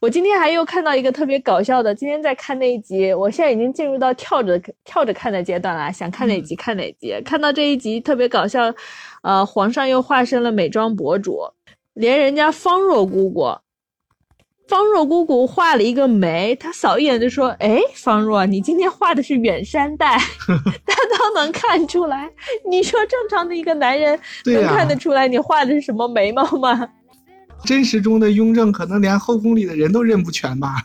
我今天还又看到一个特别搞笑的，今天在看那一集，我现在已经进入到跳着跳着看的阶段了，想看哪集看哪集。看到这一集特别搞笑，呃，皇上又化身了美妆博主，连人家方若姑姑，方若姑姑画了一个眉，她扫一眼就说：“哎，方若，你今天画的是远山黛，她都能看出来。你说正常的一个男人能看得出来你画的是什么眉毛吗？”真实中的雍正，可能连后宫里的人都认不全吧？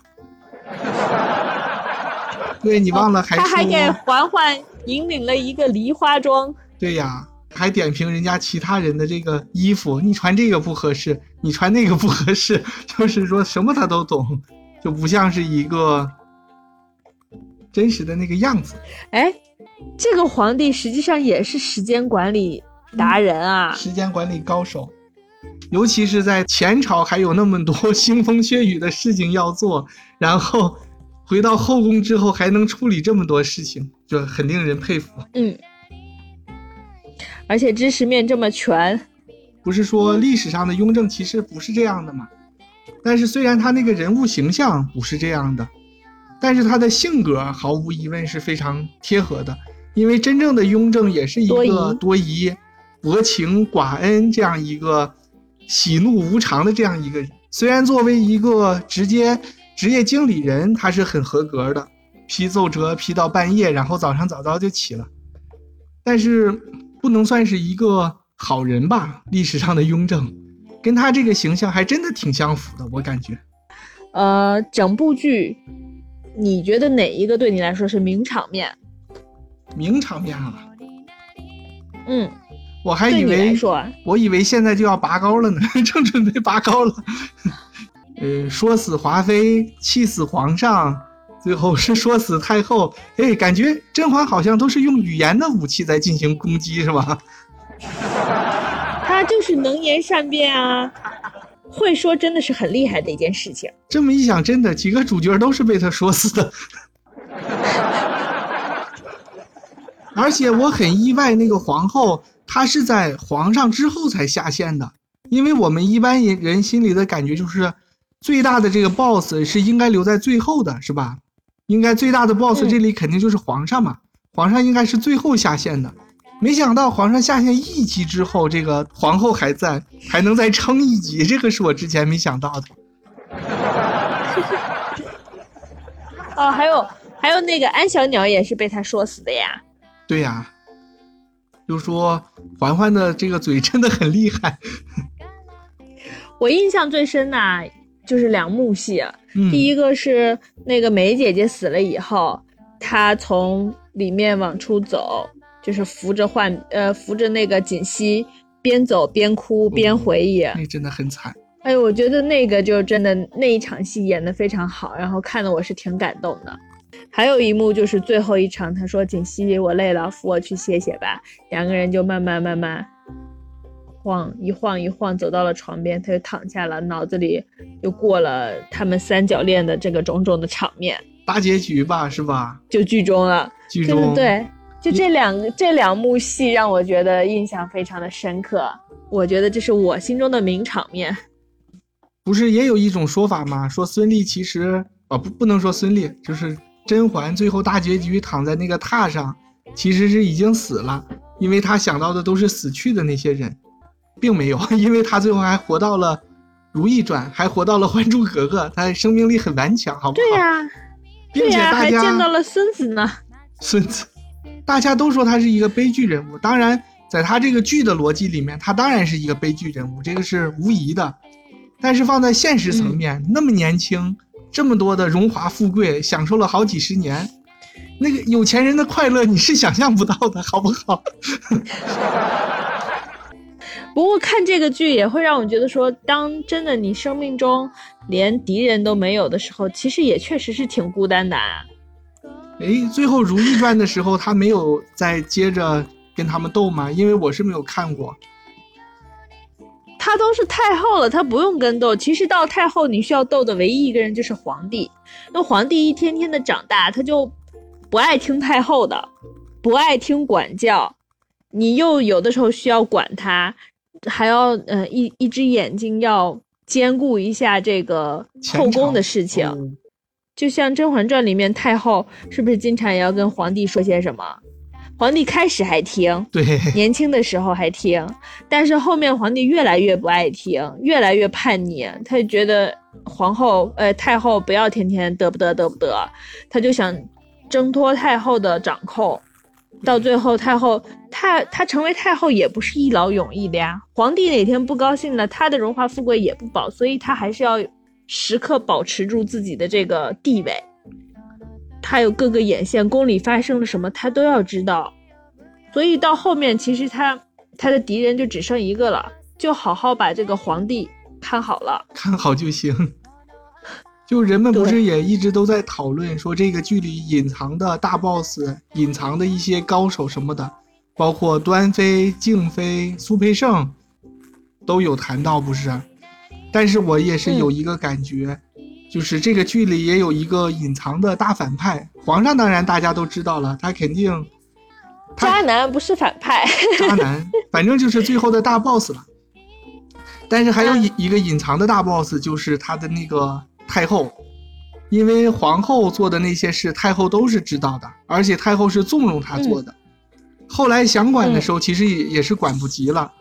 对你忘了还他还给嬛嬛引领了一个梨花妆。对呀，还点评人家其他人的这个衣服，你穿这个不合适，你穿那个不合适，就是说什么他都懂，就不像是一个真实的那个样子。哎，这个皇帝实际上也是时间管理达人啊，时间管理高手。尤其是在前朝还有那么多 腥风血雨的事情要做，然后回到后宫之后还能处理这么多事情，就很令人佩服。嗯，而且知识面这么全，不是说历史上的雍正其实不是这样的吗？但是虽然他那个人物形象不是这样的，但是他的性格毫无疑问是非常贴合的，因为真正的雍正也是一个多疑、薄情寡恩这样一个。喜怒无常的这样一个人，虽然作为一个直接职业经理人，他是很合格的，批奏折批到半夜，然后早上早早就起了，但是不能算是一个好人吧？历史上的雍正，跟他这个形象还真的挺相符的，我感觉。呃，整部剧，你觉得哪一个对你来说是名场面？名场面啊？嗯。我还以为，我以为现在就要拔高了呢，正准备拔高了。呃，说死华妃，气死皇上，最后是说死太后。哎，感觉甄嬛好像都是用语言的武器在进行攻击，是吧？她就是能言善辩啊，会说真的是很厉害的一件事情。这么一想，真的几个主角都是被他说死的。而且我很意外，那个皇后。他是在皇上之后才下线的，因为我们一般人心里的感觉就是，最大的这个 boss 是应该留在最后的，是吧？应该最大的 boss 这里肯定就是皇上嘛，皇上应该是最后下线的。没想到皇上下线一集之后，这个皇后还在，还能再撑一集，这个是我之前没想到的。哦，还有还有那个安小鸟也是被他说死的呀。对呀。就说嬛嬛的这个嘴真的很厉害。我印象最深的，就是两幕戏。第一个是那个梅姐姐死了以后，她从里面往出走，就是扶着浣呃扶着那个锦溪，边走边哭边回忆。那真的很惨。哎，我觉得那个就真的那一场戏演的非常好，然后看的我是挺感动的。还有一幕就是最后一场，他说：“锦溪，我累了，扶我去歇歇吧。”两个人就慢慢慢慢晃一晃一晃，走到了床边，他就躺下了，脑子里又过了他们三角恋的这个种种的场面，大结局吧，是吧？就剧终了，剧终对，就这两个这两幕戏让我觉得印象非常的深刻，我觉得这是我心中的名场面。不是也有一种说法吗？说孙俪其实啊，不不能说孙俪，就是。甄嬛最后大结局躺在那个榻上，其实是已经死了，因为她想到的都是死去的那些人，并没有，因为她最后还活到了《如懿传》，还活到了《还珠格格》，她生命力很顽强，好不好？对呀，并且大家还见到了孙子呢。孙子，大家都说他是一个悲剧人物，当然，在他这个剧的逻辑里面，他当然是一个悲剧人物，这个是无疑的。但是放在现实层面，那么年轻。这么多的荣华富贵，享受了好几十年，那个有钱人的快乐你是想象不到的，好不好？不过看这个剧也会让我觉得说，当真的你生命中连敌人都没有的时候，其实也确实是挺孤单的。哎，最后《如懿传》的时候，他没有再接着跟他们斗吗？因为我是没有看过。他都是太后了，他不用跟斗。其实到太后，你需要斗的唯一一个人就是皇帝。那皇帝一天天的长大，他就不爱听太后的，不爱听管教。你又有的时候需要管他，还要呃一一只眼睛要兼顾一下这个后宫的事情。就像《甄嬛传》里面太后是不是经常也要跟皇帝说些什么？皇帝开始还听，对，年轻的时候还听，但是后面皇帝越来越不爱听，越来越叛逆，他就觉得皇后，呃，太后不要天天得不得得不得，他就想挣脱太后的掌控，到最后太后，太他成为太后也不是一劳永逸的呀，皇帝哪天不高兴了，他的荣华富贵也不保，所以他还是要时刻保持住自己的这个地位。他有各个眼线，宫里发生了什么，他都要知道。所以到后面，其实他他的敌人就只剩一个了，就好好把这个皇帝看好了，看好就行。就人们不是也一直都在讨论说这个剧里隐藏的大 boss、隐藏的一些高手什么的，包括端妃、静妃、苏培盛都有谈到，不是？但是我也是有一个感觉。就是这个剧里也有一个隐藏的大反派，皇上当然大家都知道了，他肯定渣男不是反派，渣男，反正就是最后的大 boss 了。但是还有一一个隐藏的大 boss，就是他的那个太后，因为皇后做的那些事，太后都是知道的，而且太后是纵容他做的。后来想管的时候，其实也也是管不及了。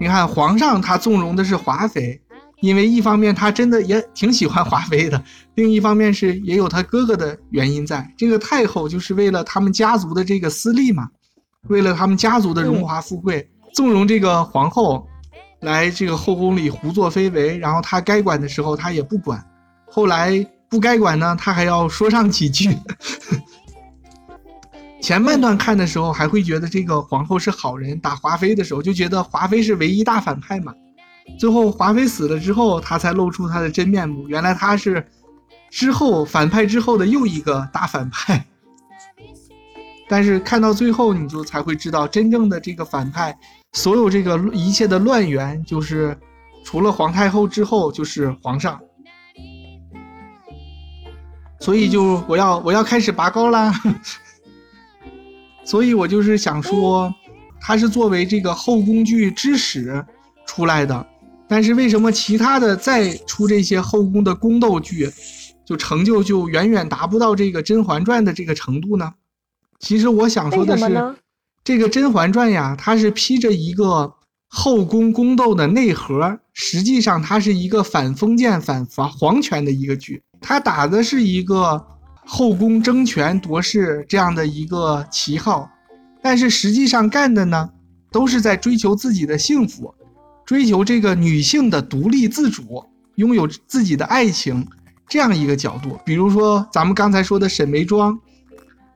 你看皇上他纵容的是华妃。因为一方面他真的也挺喜欢华妃的，另一方面是也有他哥哥的原因在。这个太后就是为了他们家族的这个私利嘛，为了他们家族的荣华富贵，纵容这个皇后来这个后宫里胡作非为，然后他该管的时候他也不管，后来不该管呢，他还要说上几句。前半段看的时候还会觉得这个皇后是好人，打华妃的时候就觉得华妃是唯一大反派嘛。最后华妃死了之后，他才露出他的真面目。原来他是之后反派之后的又一个大反派。但是看到最后，你就才会知道真正的这个反派，所有这个一切的乱源，就是除了皇太后之后，就是皇上。所以就我要我要开始拔高啦。所以我就是想说，他是作为这个后宫剧之始出来的。但是为什么其他的再出这些后宫的宫斗剧，就成就就远远达不到这个《甄嬛传》的这个程度呢？其实我想说的是，这个《甄嬛传》呀，它是披着一个后宫宫斗的内核，实际上它是一个反封建、反皇皇权的一个剧。它打的是一个后宫争权夺势这样的一个旗号，但是实际上干的呢，都是在追求自己的幸福。追求这个女性的独立自主，拥有自己的爱情，这样一个角度。比如说咱们刚才说的沈眉庄，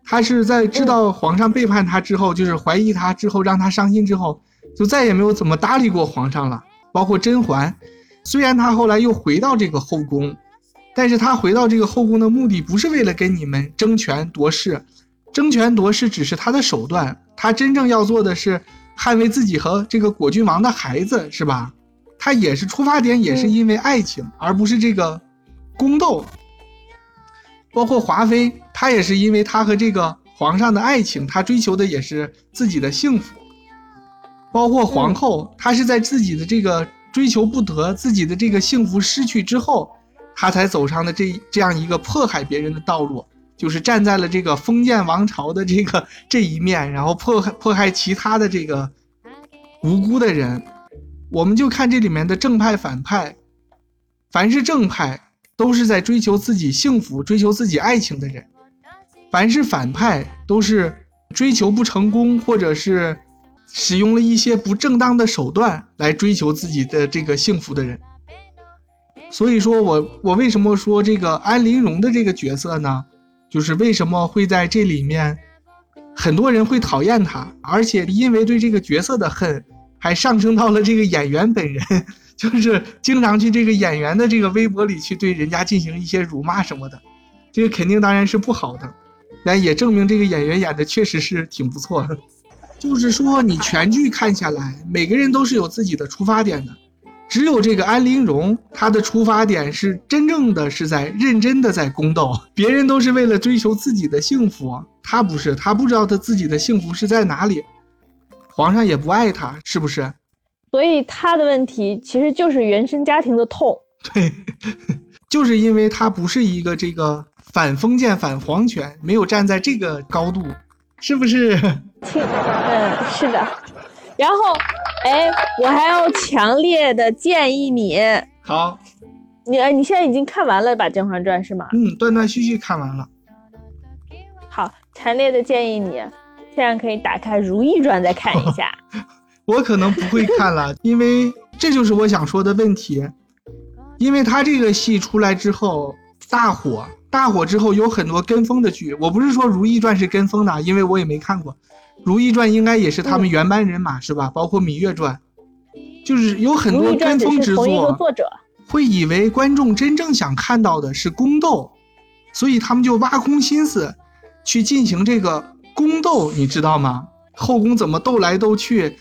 她是在知道皇上背叛她之后，就是怀疑她之后，让她伤心之后，就再也没有怎么搭理过皇上了。包括甄嬛，虽然她后来又回到这个后宫，但是她回到这个后宫的目的不是为了跟你们争权夺势，争权夺势只是她的手段，她真正要做的是。捍卫自己和这个果郡王的孩子是吧？他也是出发点，也是因为爱情，而不是这个宫斗。包括华妃，她也是因为她和这个皇上的爱情，她追求的也是自己的幸福。包括皇后，她是在自己的这个追求不得，自己的这个幸福失去之后，她才走上的这这样一个迫害别人的道路。就是站在了这个封建王朝的这个这一面，然后迫害迫害其他的这个无辜的人。我们就看这里面的正派反派，凡是正派都是在追求自己幸福、追求自己爱情的人；凡是反派都是追求不成功，或者是使用了一些不正当的手段来追求自己的这个幸福的人。所以说我我为什么说这个安陵容的这个角色呢？就是为什么会在这里面，很多人会讨厌他，而且因为对这个角色的恨，还上升到了这个演员本人，就是经常去这个演员的这个微博里去对人家进行一些辱骂什么的，这个肯定当然是不好的，但也证明这个演员演的确实是挺不错的。就是说，你全剧看下来，每个人都是有自己的出发点的。只有这个安陵容，她的出发点是真正的是在认真的在宫斗，别人都是为了追求自己的幸福，她不是，她不知道她自己的幸福是在哪里，皇上也不爱她，是不是？所以她的问题其实就是原生家庭的痛，对，就是因为她不是一个这个反封建、反皇权，没有站在这个高度，是不是？亲，嗯，是的。然后，哎，我还要强烈的建议你，好，你你现在已经看完了吧《甄嬛传》是吗？嗯，断断续续看完了。好，强烈的建议你，现在可以打开《如懿传》再看一下。我可能不会看了，因为这就是我想说的问题。因为他这个戏出来之后大火，大火之后有很多跟风的剧。我不是说《如懿传》是跟风的，因为我也没看过，《如懿传》应该也是他们原班人马是吧？包括《芈月传》，就是有很多跟风之作，会以为观众真正想看到的是宫斗，所以他们就挖空心思去进行这个宫斗，你知道吗？后宫怎么斗来斗去？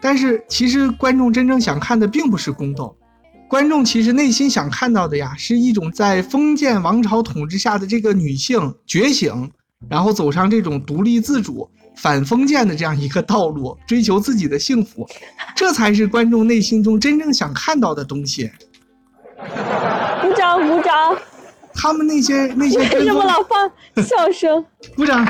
但是其实观众真正想看的并不是宫斗，观众其实内心想看到的呀，是一种在封建王朝统治下的这个女性觉醒，然后走上这种独立自主、反封建的这样一个道路，追求自己的幸福，这才是观众内心中真正想看到的东西。鼓掌，鼓掌！他们那些那些为什么老放笑声？鼓掌！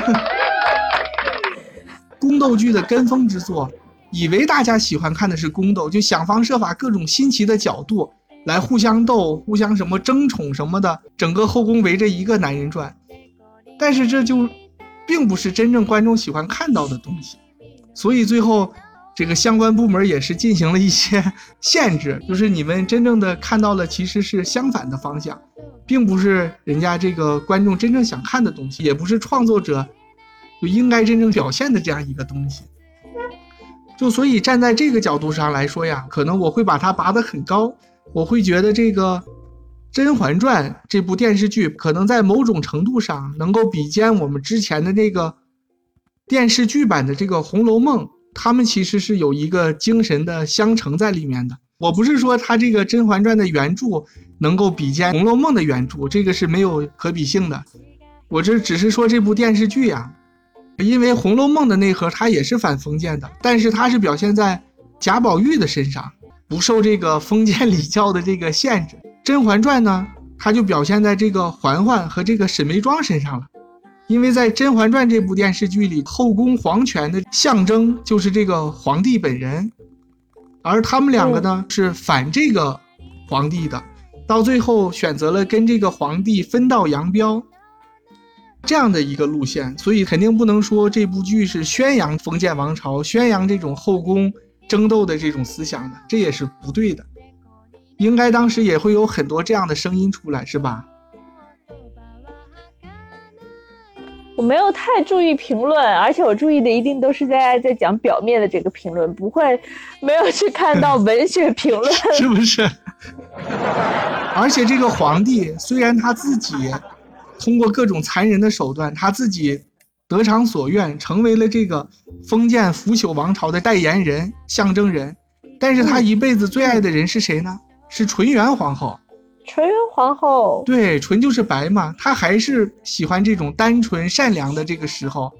宫斗剧的跟风之作。以为大家喜欢看的是宫斗，就想方设法各种新奇的角度来互相斗、互相什么争宠什么的，整个后宫围着一个男人转。但是这就并不是真正观众喜欢看到的东西，所以最后这个相关部门也是进行了一些限制，就是你们真正的看到了其实是相反的方向，并不是人家这个观众真正想看的东西，也不是创作者就应该真正表现的这样一个东西。就所以站在这个角度上来说呀，可能我会把它拔得很高，我会觉得这个《甄嬛传》这部电视剧可能在某种程度上能够比肩我们之前的那个电视剧版的这个《红楼梦》，他们其实是有一个精神的相承在里面的。我不是说它这个《甄嬛传》的原著能够比肩《红楼梦》的原著，这个是没有可比性的。我这只是说这部电视剧呀。因为《红楼梦》的内核它也是反封建的，但是它是表现在贾宝玉的身上，不受这个封建礼教的这个限制。《甄嬛传》呢，它就表现在这个嬛嬛和这个沈眉庄身上了。因为在《甄嬛传》这部电视剧里，后宫皇权的象征就是这个皇帝本人，而他们两个呢是反这个皇帝的，到最后选择了跟这个皇帝分道扬镳。这样的一个路线，所以肯定不能说这部剧是宣扬封建王朝、宣扬这种后宫争斗的这种思想的，这也是不对的。应该当时也会有很多这样的声音出来，是吧？我没有太注意评论，而且我注意的一定都是在在讲表面的这个评论，不会没有去看到文学评论，是不是？而且这个皇帝虽然他自己。通过各种残忍的手段，他自己得偿所愿，成为了这个封建腐朽王朝的代言人、象征人。但是他一辈子最爱的人是谁呢？是纯元皇后。纯元皇后，对，纯就是白嘛，她还是喜欢这种单纯善良的这个时候，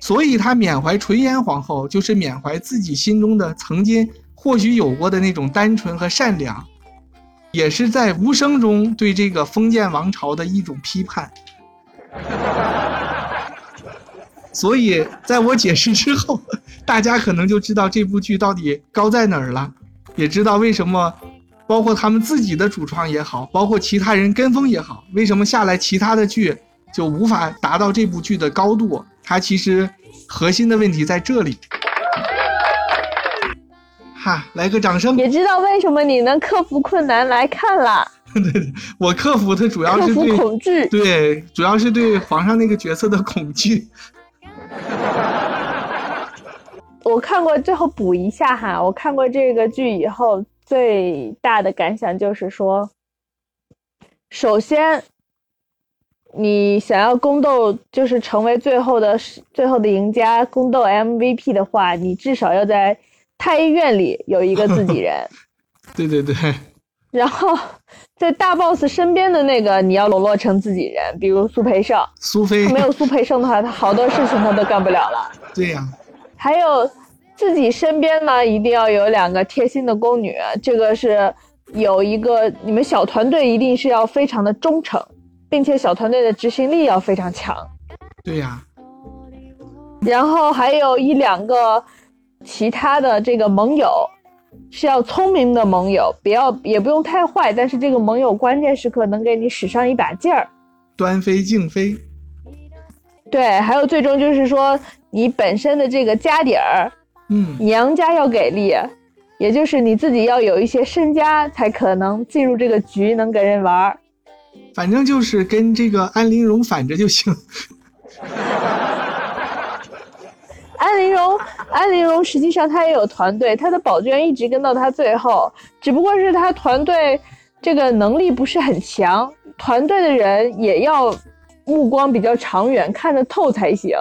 所以她缅怀纯元皇后，就是缅怀自己心中的曾经或许有过的那种单纯和善良，也是在无声中对这个封建王朝的一种批判。所以，在我解释之后，大家可能就知道这部剧到底高在哪儿了，也知道为什么，包括他们自己的主创也好，包括其他人跟风也好，为什么下来其他的剧就无法达到这部剧的高度？它其实核心的问题在这里。哈，来个掌声！也知道为什么你能克服困难来看了。对对，我克服的主要是对恐惧，对，主要是对皇上那个角色的恐惧。我看过，最后补一下哈，我看过这个剧以后，最大的感想就是说，首先，你想要宫斗，就是成为最后的最后的赢家，宫斗 MVP 的话，你至少要在太医院里有一个自己人。对对对。然后，在大 boss 身边的那个，你要笼络成自己人，比如苏培盛。苏菲。他没有苏培盛的话，他好多事情他都干不了了。对呀。还有自己身边呢，一定要有两个贴心的宫女，这个是有一个你们小团队一定是要非常的忠诚，并且小团队的执行力要非常强。对呀，然后还有一两个其他的这个盟友是要聪明的盟友，不要也不用太坏，但是这个盟友关键时刻能给你使上一把劲儿。端妃敬妃，对，还有最终就是说你本身的这个家底儿，嗯，娘家要给力，也就是你自己要有一些身家，才可能进入这个局能跟人玩儿。反正就是跟这个安陵容反着就行。安陵容，安陵容实际上她也有团队，她的宝娟一直跟到她最后，只不过是她团队这个能力不是很强，团队的人也要目光比较长远，看得透才行。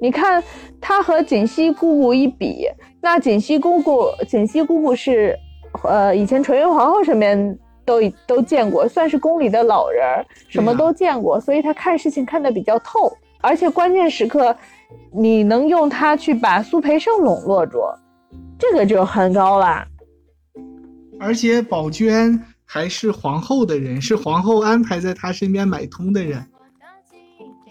你看他和锦溪姑姑一比，那锦溪姑姑，锦溪姑姑是，呃，以前纯元皇后身边都都见过，算是宫里的老人，什么都见过，所以她看事情看得比较透，而且关键时刻。你能用它去把苏培盛笼络住，这个就很高了。而且宝娟还是皇后的人，是皇后安排在她身边买通的人，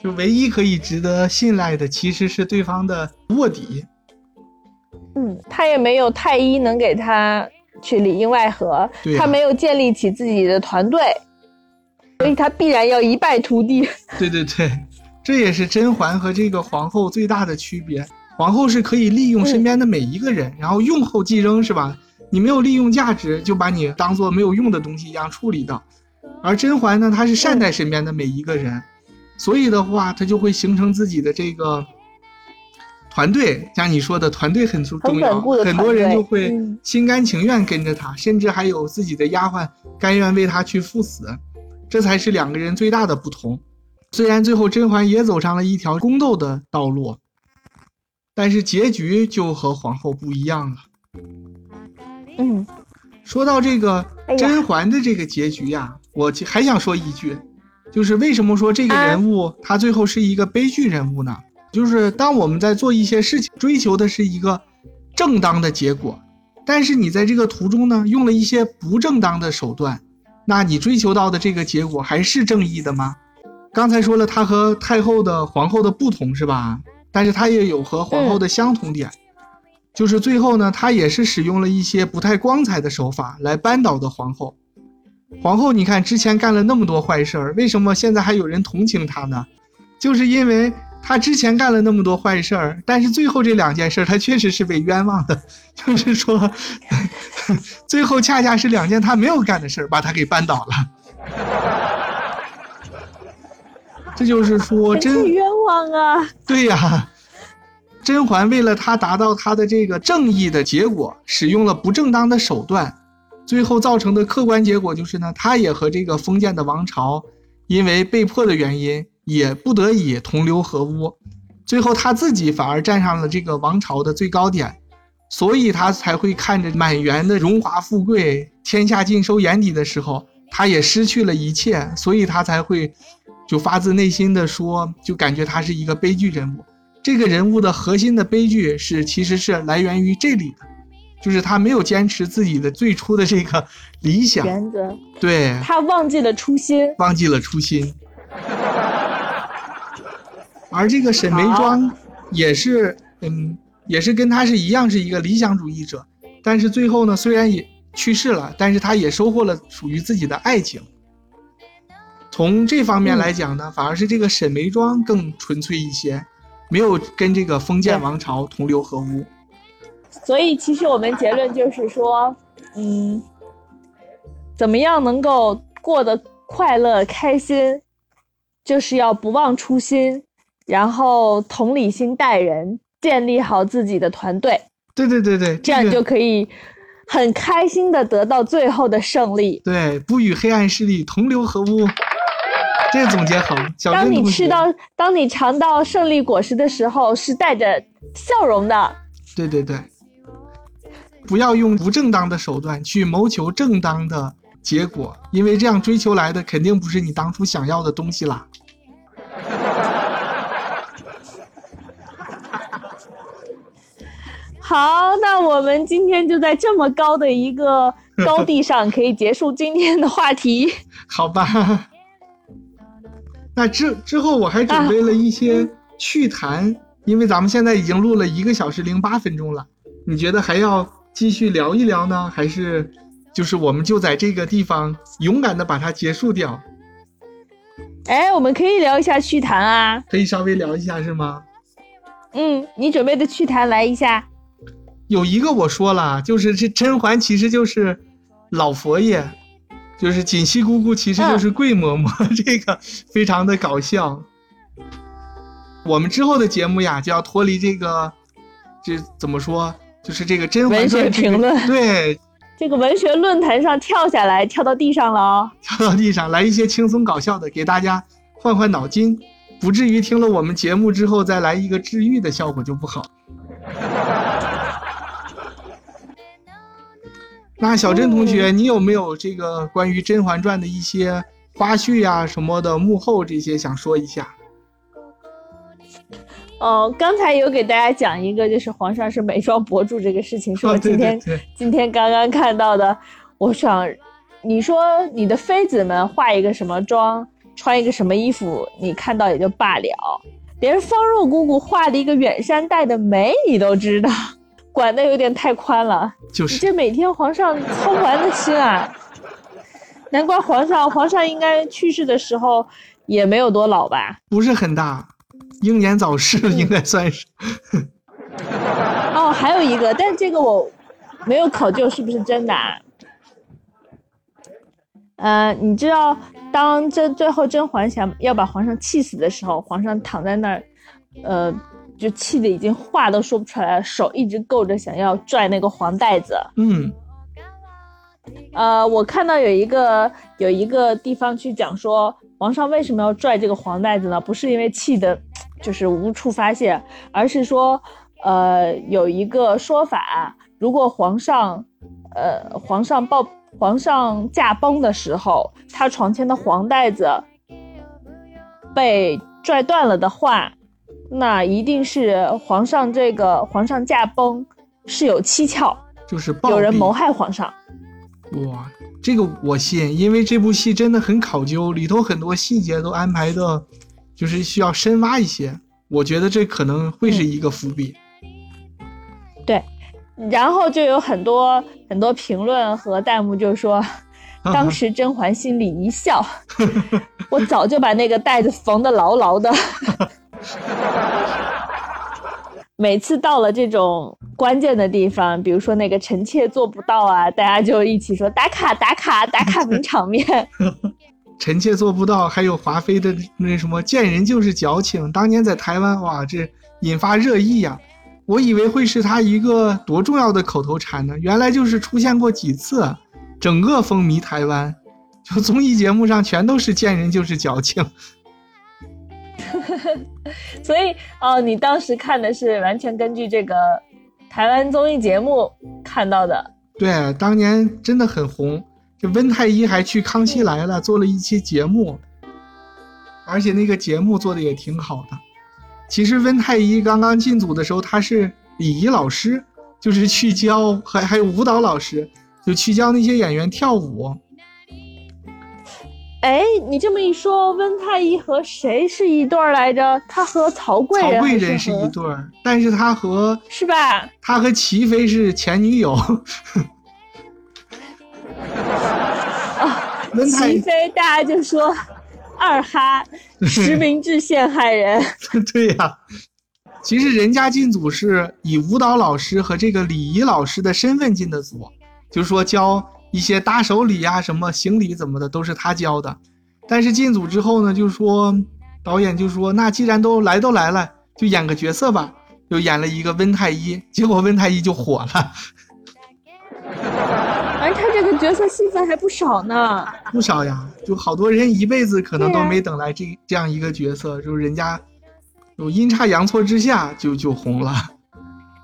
就唯一可以值得信赖的其实是对方的卧底。嗯，他也没有太医能给他去里应外合，啊他没有建立起自己的团队，所以他必然要一败涂地。对对对，这也是甄嬛和这个皇后最大的区别。皇后是可以利用身边的每一个人，然后用后即扔，是吧？你没有利用价值，就把你当做没有用的东西一样处理掉。而甄嬛呢，她是善待身边的每一个人，所以的话，他就会形成自己的这个团队。像你说的，团队很重重要，很多人就会嗯心甘情愿跟着他，甚至还有自己的丫鬟甘愿为他去赴死。这才是两个人最大的不同。虽然最后甄嬛也走上了一条宫斗的道路，但是结局就和皇后不一样了。嗯，说到这个甄嬛的这个结局呀，我其还想说一句，就是为什么说这个啊人物他最后是一个悲剧人物呢？就是当我们在做一些事情，追求的是一个正当的结果，但是你在这个途中呢，用了一些不正当的手段，那你追求到的这个结果还是正义的吗？刚才说了，他和太后的皇后的不同是吧？但是他也有和皇后的相同点，就是最后呢，他也是使用了一些不太光彩的手法来扳倒的皇后。皇后，你看之前干了那么多坏事儿，为什么现在还有人同情她呢？就是因为她之前干了那么多坏事儿，但是最后这两件事，她确实是被冤枉的。就是说，最后恰恰是两件她没有干的事儿，把她给扳倒了。这就是说，真冤枉啊！对呀，甄嬛为了她达到她的这个正义的结果，使用了不正当的手段，最后造成的客观结果就是呢，他也和这个封建的王朝因为被迫的原因，也不得已同流合污，最后他自己反而站上了这个王朝的最高点，所以他才会看着满园的荣华富贵，天下尽收眼底的时候，他也失去了一切，所以他才会。就发自内心的说，就感觉他是一个悲剧人物。这个人物的核心的悲剧是，其实是来源于这里的，就是他没有坚持自己的最初的这个理想，原则，对，他忘记了初心。忘记了初心。而这个沈眉庄也是，嗯，也是跟他是一样，是一个理想主义者，但是最后呢，虽然也去世了，但是他也收获了属于自己的爱情。从这方面来讲呢，反而是这个沈眉庄更纯粹一些，没有跟这个封建王朝同流合污。所以其实我们结论就是说，嗯，怎么样能够过得快乐开心，就是要不忘初心，然后同理心待人，建立好自己的团队，对对对对，这样你就可以很开心的得到最后的胜利。对，不与黑暗势力同流合污。这个总结好，小当你吃到，当你尝到胜利果实的时候，是带着笑容的。对对对，不要用不正当的手段去谋求正当的结果，因为这样追求来的肯定不是你当初想要的东西啦。好，那我们今天就在这么高的一个高地上，可以结束今天的话题。好吧。那之之后我还准备了一些趣谈，因为咱们现在已经录了一个小时零八分钟了，你觉得还要继续聊一聊呢，还是就是我们就在这个地方勇敢的把它结束掉？哎，我们可以聊一下趣谈啊，可以稍微聊一下是吗？嗯，你准备的趣谈来一下。有一个我说了，就是这甄嬛其实就是老佛爷。就是锦汐姑姑，其实就是桂嬷嬷，这个非常的搞笑。我们之后的节目呀，就要脱离这个，这怎么说？就是这个《甄嬛传》文学评论，对，这个文学论坛上跳下来，跳到地上了哦，跳到地上来一些轻松搞笑的，给大家换换脑筋，不至于听了我们节目之后再来一个治愈的效果就不好。那小珍同学，你有没有这个关于《甄嬛传》的一些花絮呀、什么的幕后这些想说一下？哦，刚才有给大家讲一个，就是皇上是美妆博主这个事情，是我今天今天刚刚看到的。我想，你说你的妃子们化一个什么妆，穿一个什么衣服，你看到也就罢了，连方若姑姑画了一个远山黛的眉，你都知道。管的有点太宽了，就是这每天皇上操不完的心啊！难怪皇上，皇上应该去世的时候也没有多老吧？不是很大，英年早逝应该算是。哦，还有一个，但这个我没有考究是不是真的。啊？呃，你知道，当这最后甄嬛想要把皇上气死的时候，皇上躺在那儿，呃。就气的已经话都说不出来了，手一直够着想要拽那个黄带子。嗯，呃，我看到有一个有一个地方去讲说，皇上为什么要拽这个黄带子呢？不是因为气的，就是无处发泄，而是说，呃，有一个说法，如果皇上，呃，皇上抱皇上驾崩的时候，他床前的黄带子被拽断了的话。那一定是皇上这个皇上驾崩是有蹊跷，就是有人谋害皇上。哇，这个我信，因为这部戏真的很考究，里头很多细节都安排的，就是需要深挖一些。我觉得这可能会是一个伏笔。对，然后就有很多很多评论和弹幕就说，当时甄嬛心里一笑，我早就把那个袋子缝得牢牢的。每次到了这种关键的地方，比如说那个臣妾做不到啊，大家就一起说打卡打卡打卡名场面。臣妾做不到，还有华妃的那什么见人就是矫情，当年在台湾哇，这引发热议呀。我以为会是他一个多重要的口头禅呢，原来就是出现过几次，整个风靡台湾，就综艺节目上全都是见人就是矫情。所以哦，你当时看的是完全根据这个台湾综艺节目看到的。对，当年真的很红，这温太医还去《康熙来了》做了一期节目，而且那个节目做的也挺好的。其实温太医刚刚进组的时候，他是礼仪老师，就是去教，还还有舞蹈老师，就去教那些演员跳舞。哎，你这么一说，温太医和谁是一对儿来着？他和曹贵人。曹贵人是一对儿，但是他和是吧？他和齐妃是前女友。啊，齐飞大家就说二哈实名制陷害人。对呀，其实人家进组是以舞蹈老师和这个礼仪老师的身份进的组，就是说教。一些搭手礼呀，什么行礼怎么的，都是他教的。但是进组之后呢，就说导演就说，那既然都来都来了，就演个角色吧，就演了一个温太医。结果温太医就火了。而他这个角色戏份还不少呢，不少呀，就好多人一辈子可能都没等来这这样一个角色，就是人家有阴差阳错之下就就红了。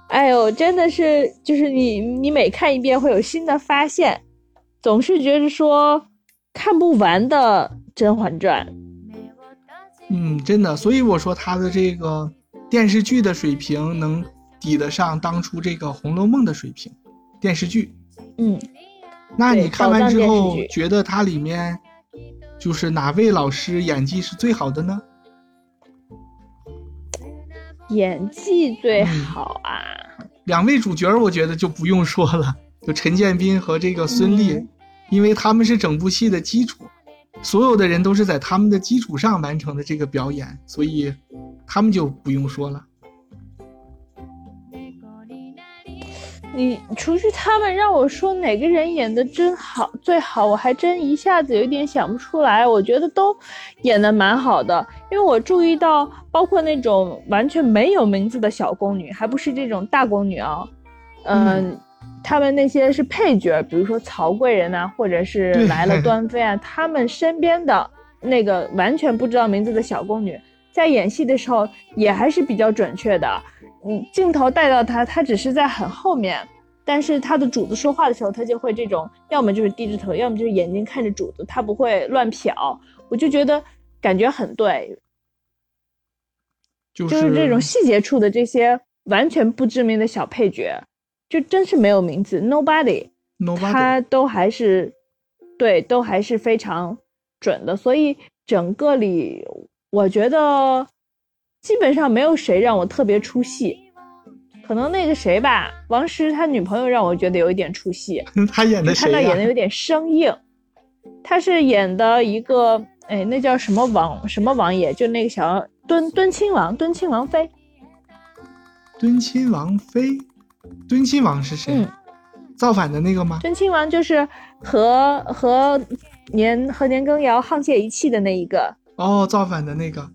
哎呦，真的是，就是你你每看一遍会有新的发现。总是觉得说看不完的《甄嬛传》，嗯，真的，所以我说他的这个电视剧的水平能抵得上当初这个《红楼梦》的水平，电视剧。嗯，那你看完之后，觉得它里面就是哪位老师演技是最好的呢？演技最嗯好啊。两位主角我觉得就不用说了，就陈建斌和这个孙俪，嗯因为他们是整部戏的基础，所有的人都是在他们的基础上完成的这个表演，所以他们就不用说了。你除去他们，让我说哪个人演的真好最好，我还真一下子有点想不出来。我觉得都演的蛮好的，因为我注意到，包括那种完全没有名字的小宫女，还不是这种大宫女啊，嗯，他们那些是配角，比如说曹贵人呐、或者是 来了端妃啊，他们身边的那个完全不知道名字的小宫女，在演戏的时候也还是比较准确的。嗯，镜头带到他，他只是在很后面，但是他的主子说话的时候，他就会这种，要么就是低着头，要么就是眼睛看着主子，他不会乱瞟。我就觉得感觉很对，就就是这种细节处的这些完全不知名的小配角，就真是没有名字，nobody。nobody 他都还是对，都还是非常准的，所以整个里我觉得基本上没有谁让我特别出戏，可能那个谁吧，王石他女朋友让我觉得有一点出戏，他演的看到谁呀、演的有点生硬，他是演的一个哎，那叫什么王什么王爷，就那个小敦敦亲王敦亲王妃，敦亲王妃，敦亲王是谁？嗯，造反的那个吗？敦亲王就是和和年和年羹尧沆瀣一气的那一个。哦，造反的那个。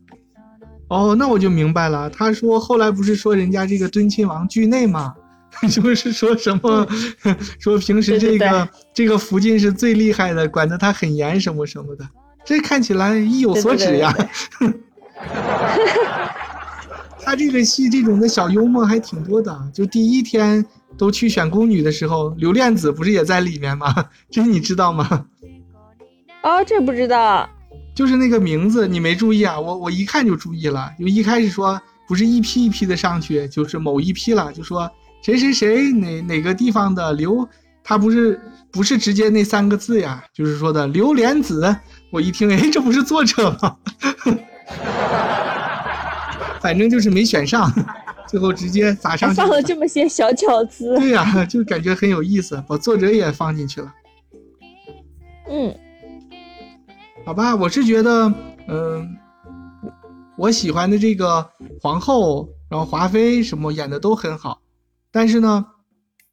哦，那我就明白了。他说后来不是说人家这个敦亲王惧内吗？就是说什么，说平时这个这个福晋是最厉害的，管得他很严，什么什么的。这看起来意有所指呀。对 他这个戏这种的小幽默还挺多的。就第一天都去选宫女的时候，刘恋子不是也在里面吗？这你知道吗？哦，这不知道。就是那个名字，你没注意啊？我我一看就注意了，就一开始说不是一批一批的上去，就是某一批了，就说谁谁谁哪哪个地方的刘，他不是不是直接那三个字呀，就是说的刘莲子。我一听，哎，这不是作者吗？反正就是没选上，最后直接砸上去还放了这么些小巧思。对呀、就感觉很有意思，把作者也放进去了。嗯，好吧，我是觉得，嗯、我喜欢的这个皇后，然后华妃什么演的都很好，但是呢，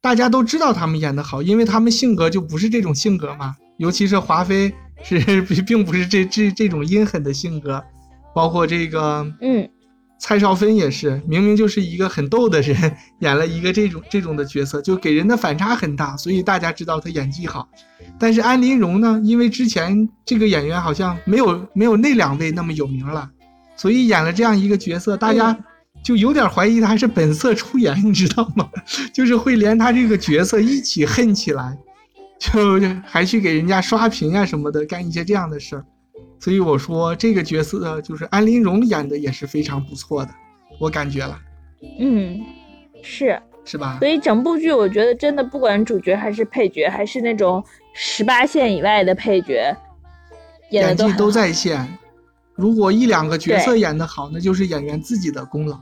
大家都知道他们演的好，因为他们性格就不是这种性格嘛，尤其是华妃是 并并不是这这这种阴狠的性格，包括这个嗯，蔡少芬也是，明明就是一个很逗的人，演了一个这种这种的角色，就给人的反差很大，所以大家知道她演技好。但是安陵容呢，因为之前这个演员好像没有没有那两位那么有名了，所以演了这样一个角色，大家就有点怀疑她是本色出演，你知道吗？就是会连他这个角色一起恨起来，就还去给人家刷屏啊什么的，干一些这样的事儿。所以我说这个角色就是安陵容演的也是非常不错的，我感觉了，嗯，是，是吧？所以整部剧我觉得真的不管主角还是配角，还是那种十八线以外的配角，演的演技都。在线。如果一两个角色演得好，那就是演员自己的功劳；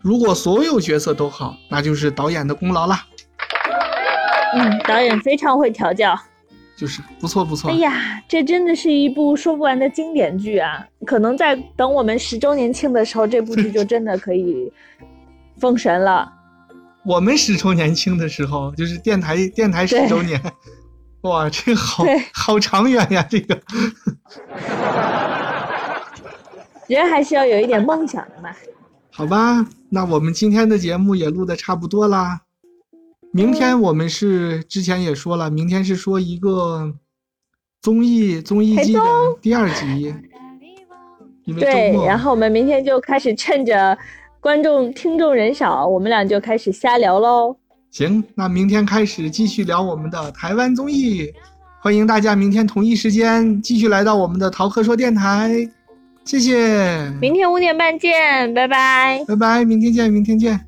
如果所有角色都好，那就是导演的功劳啦。嗯，导演非常会调教。就是不错不错哎。呀，这真的是一部说不完的经典剧啊！可能在等我们十周年庆的时候，这部剧就真的可以封神了。我们十周年庆的时候，就是电台电台十周年，哇，这个好 好长远呀！这个 人还是要有一点梦想的嘛。好吧，那我们今天的节目也录的差不多啦。明天我们是之前也说了，明天是说一个综艺综艺季的第二集，因为对。然后我们明天就开始趁着观众听众人少，我们俩就开始瞎聊喽。行那明天开始继续聊我们的台湾综艺欢迎大家明天同一时间继续来到我们的淘客说电台谢谢。明天五点半见拜拜。拜拜明天见明天见。